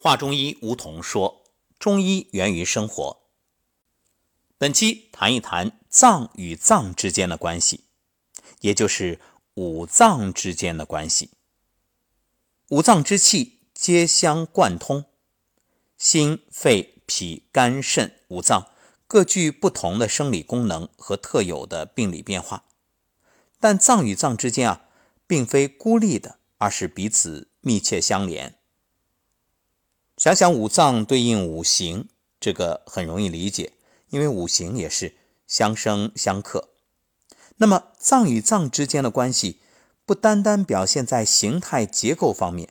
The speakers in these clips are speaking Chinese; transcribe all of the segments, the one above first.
华中医吴桐说：“中医源于生活。”本期谈一谈脏与脏之间的关系，也就是五脏之间的关系。五脏之气皆相贯通，心、肺、脾、肝、肾五脏各具不同的生理功能和特有的病理变化，但脏与脏之间啊，并非孤立的，而是彼此密切相连。想想五脏对应五行，这个很容易理解，因为五行也是相生相克。那么脏与脏之间的关系，不单单表现在形态结构方面，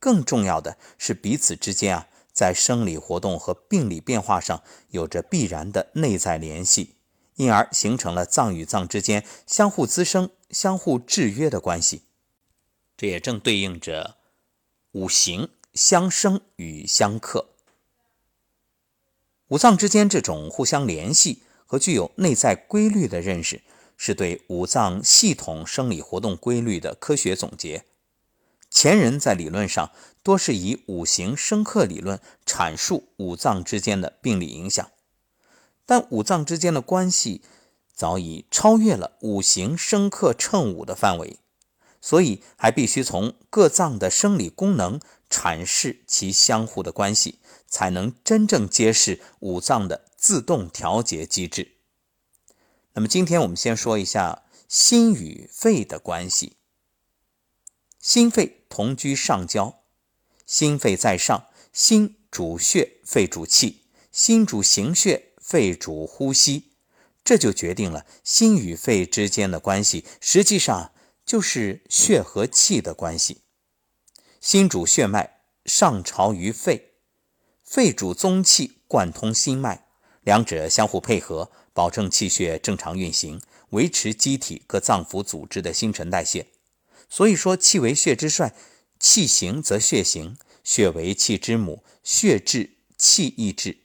更重要的是彼此之间啊，在生理活动和病理变化上有着必然的内在联系，因而形成了脏与脏之间相互滋生、相互制约的关系。这也正对应着五行。相生与相克，五脏之间这种互相联系和具有内在规律的认识，是对五脏系统生理活动规律的科学总结。前人在理论上多是以五行生克理论阐述五脏之间的病理影响，但五脏之间的关系早已超越了五行生克称五的范围，所以还必须从各脏的生理功能。阐释其相互的关系，才能真正揭示五脏的自动调节机制。那么，今天我们先说一下心与肺的关系。心肺同居上焦，心肺在上，心主血，肺主气；心主行血，肺主呼吸。这就决定了心与肺之间的关系，实际上就是血和气的关系。心主血脉，上朝于肺；肺主宗气，贯通心脉。两者相互配合，保证气血正常运行，维持机体各脏腑组织的新陈代谢。所以说，气为血之帅，气行则血行；血为气之母，血至气亦至。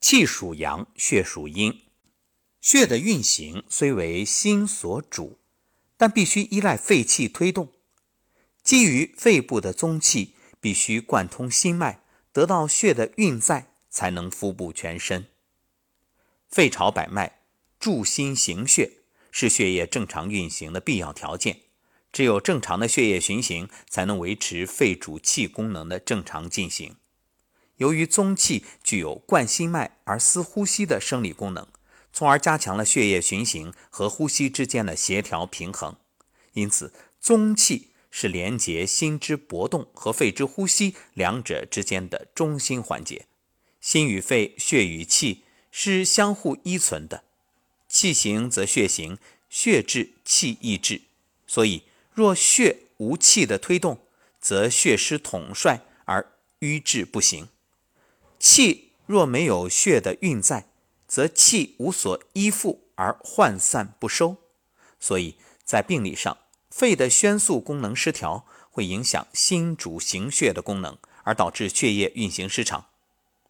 气属阳，血属阴。血的运行虽为心所主，但必须依赖肺气推动。基于肺部的宗气必须贯通心脉，得到血的运载，才能腹部全身。肺朝百脉，助心行血，是血液正常运行的必要条件。只有正常的血液循行，才能维持肺主气功能的正常进行。由于宗气具有贯心脉而思呼吸的生理功能，从而加强了血液循行和呼吸之间的协调平衡。因此，宗气。是连接心之搏动和肺之呼吸两者之间的中心环节。心与肺、血与气是相互依存的，气行则血行，血至气亦至。所以，若血无气的推动，则血失统帅而瘀滞不行；气若没有血的运在，则气无所依附而涣散不收。所以在病理上。肺的宣肃功能失调，会影响心主行血的功能，而导致血液运行失常。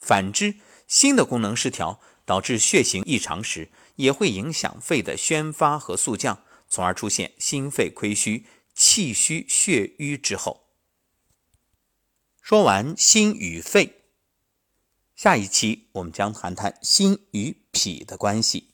反之，心的功能失调，导致血行异常时，也会影响肺的宣发和速降，从而出现心肺亏虚、气虚血瘀之后。说完心与肺，下一期我们将谈谈心与脾的关系。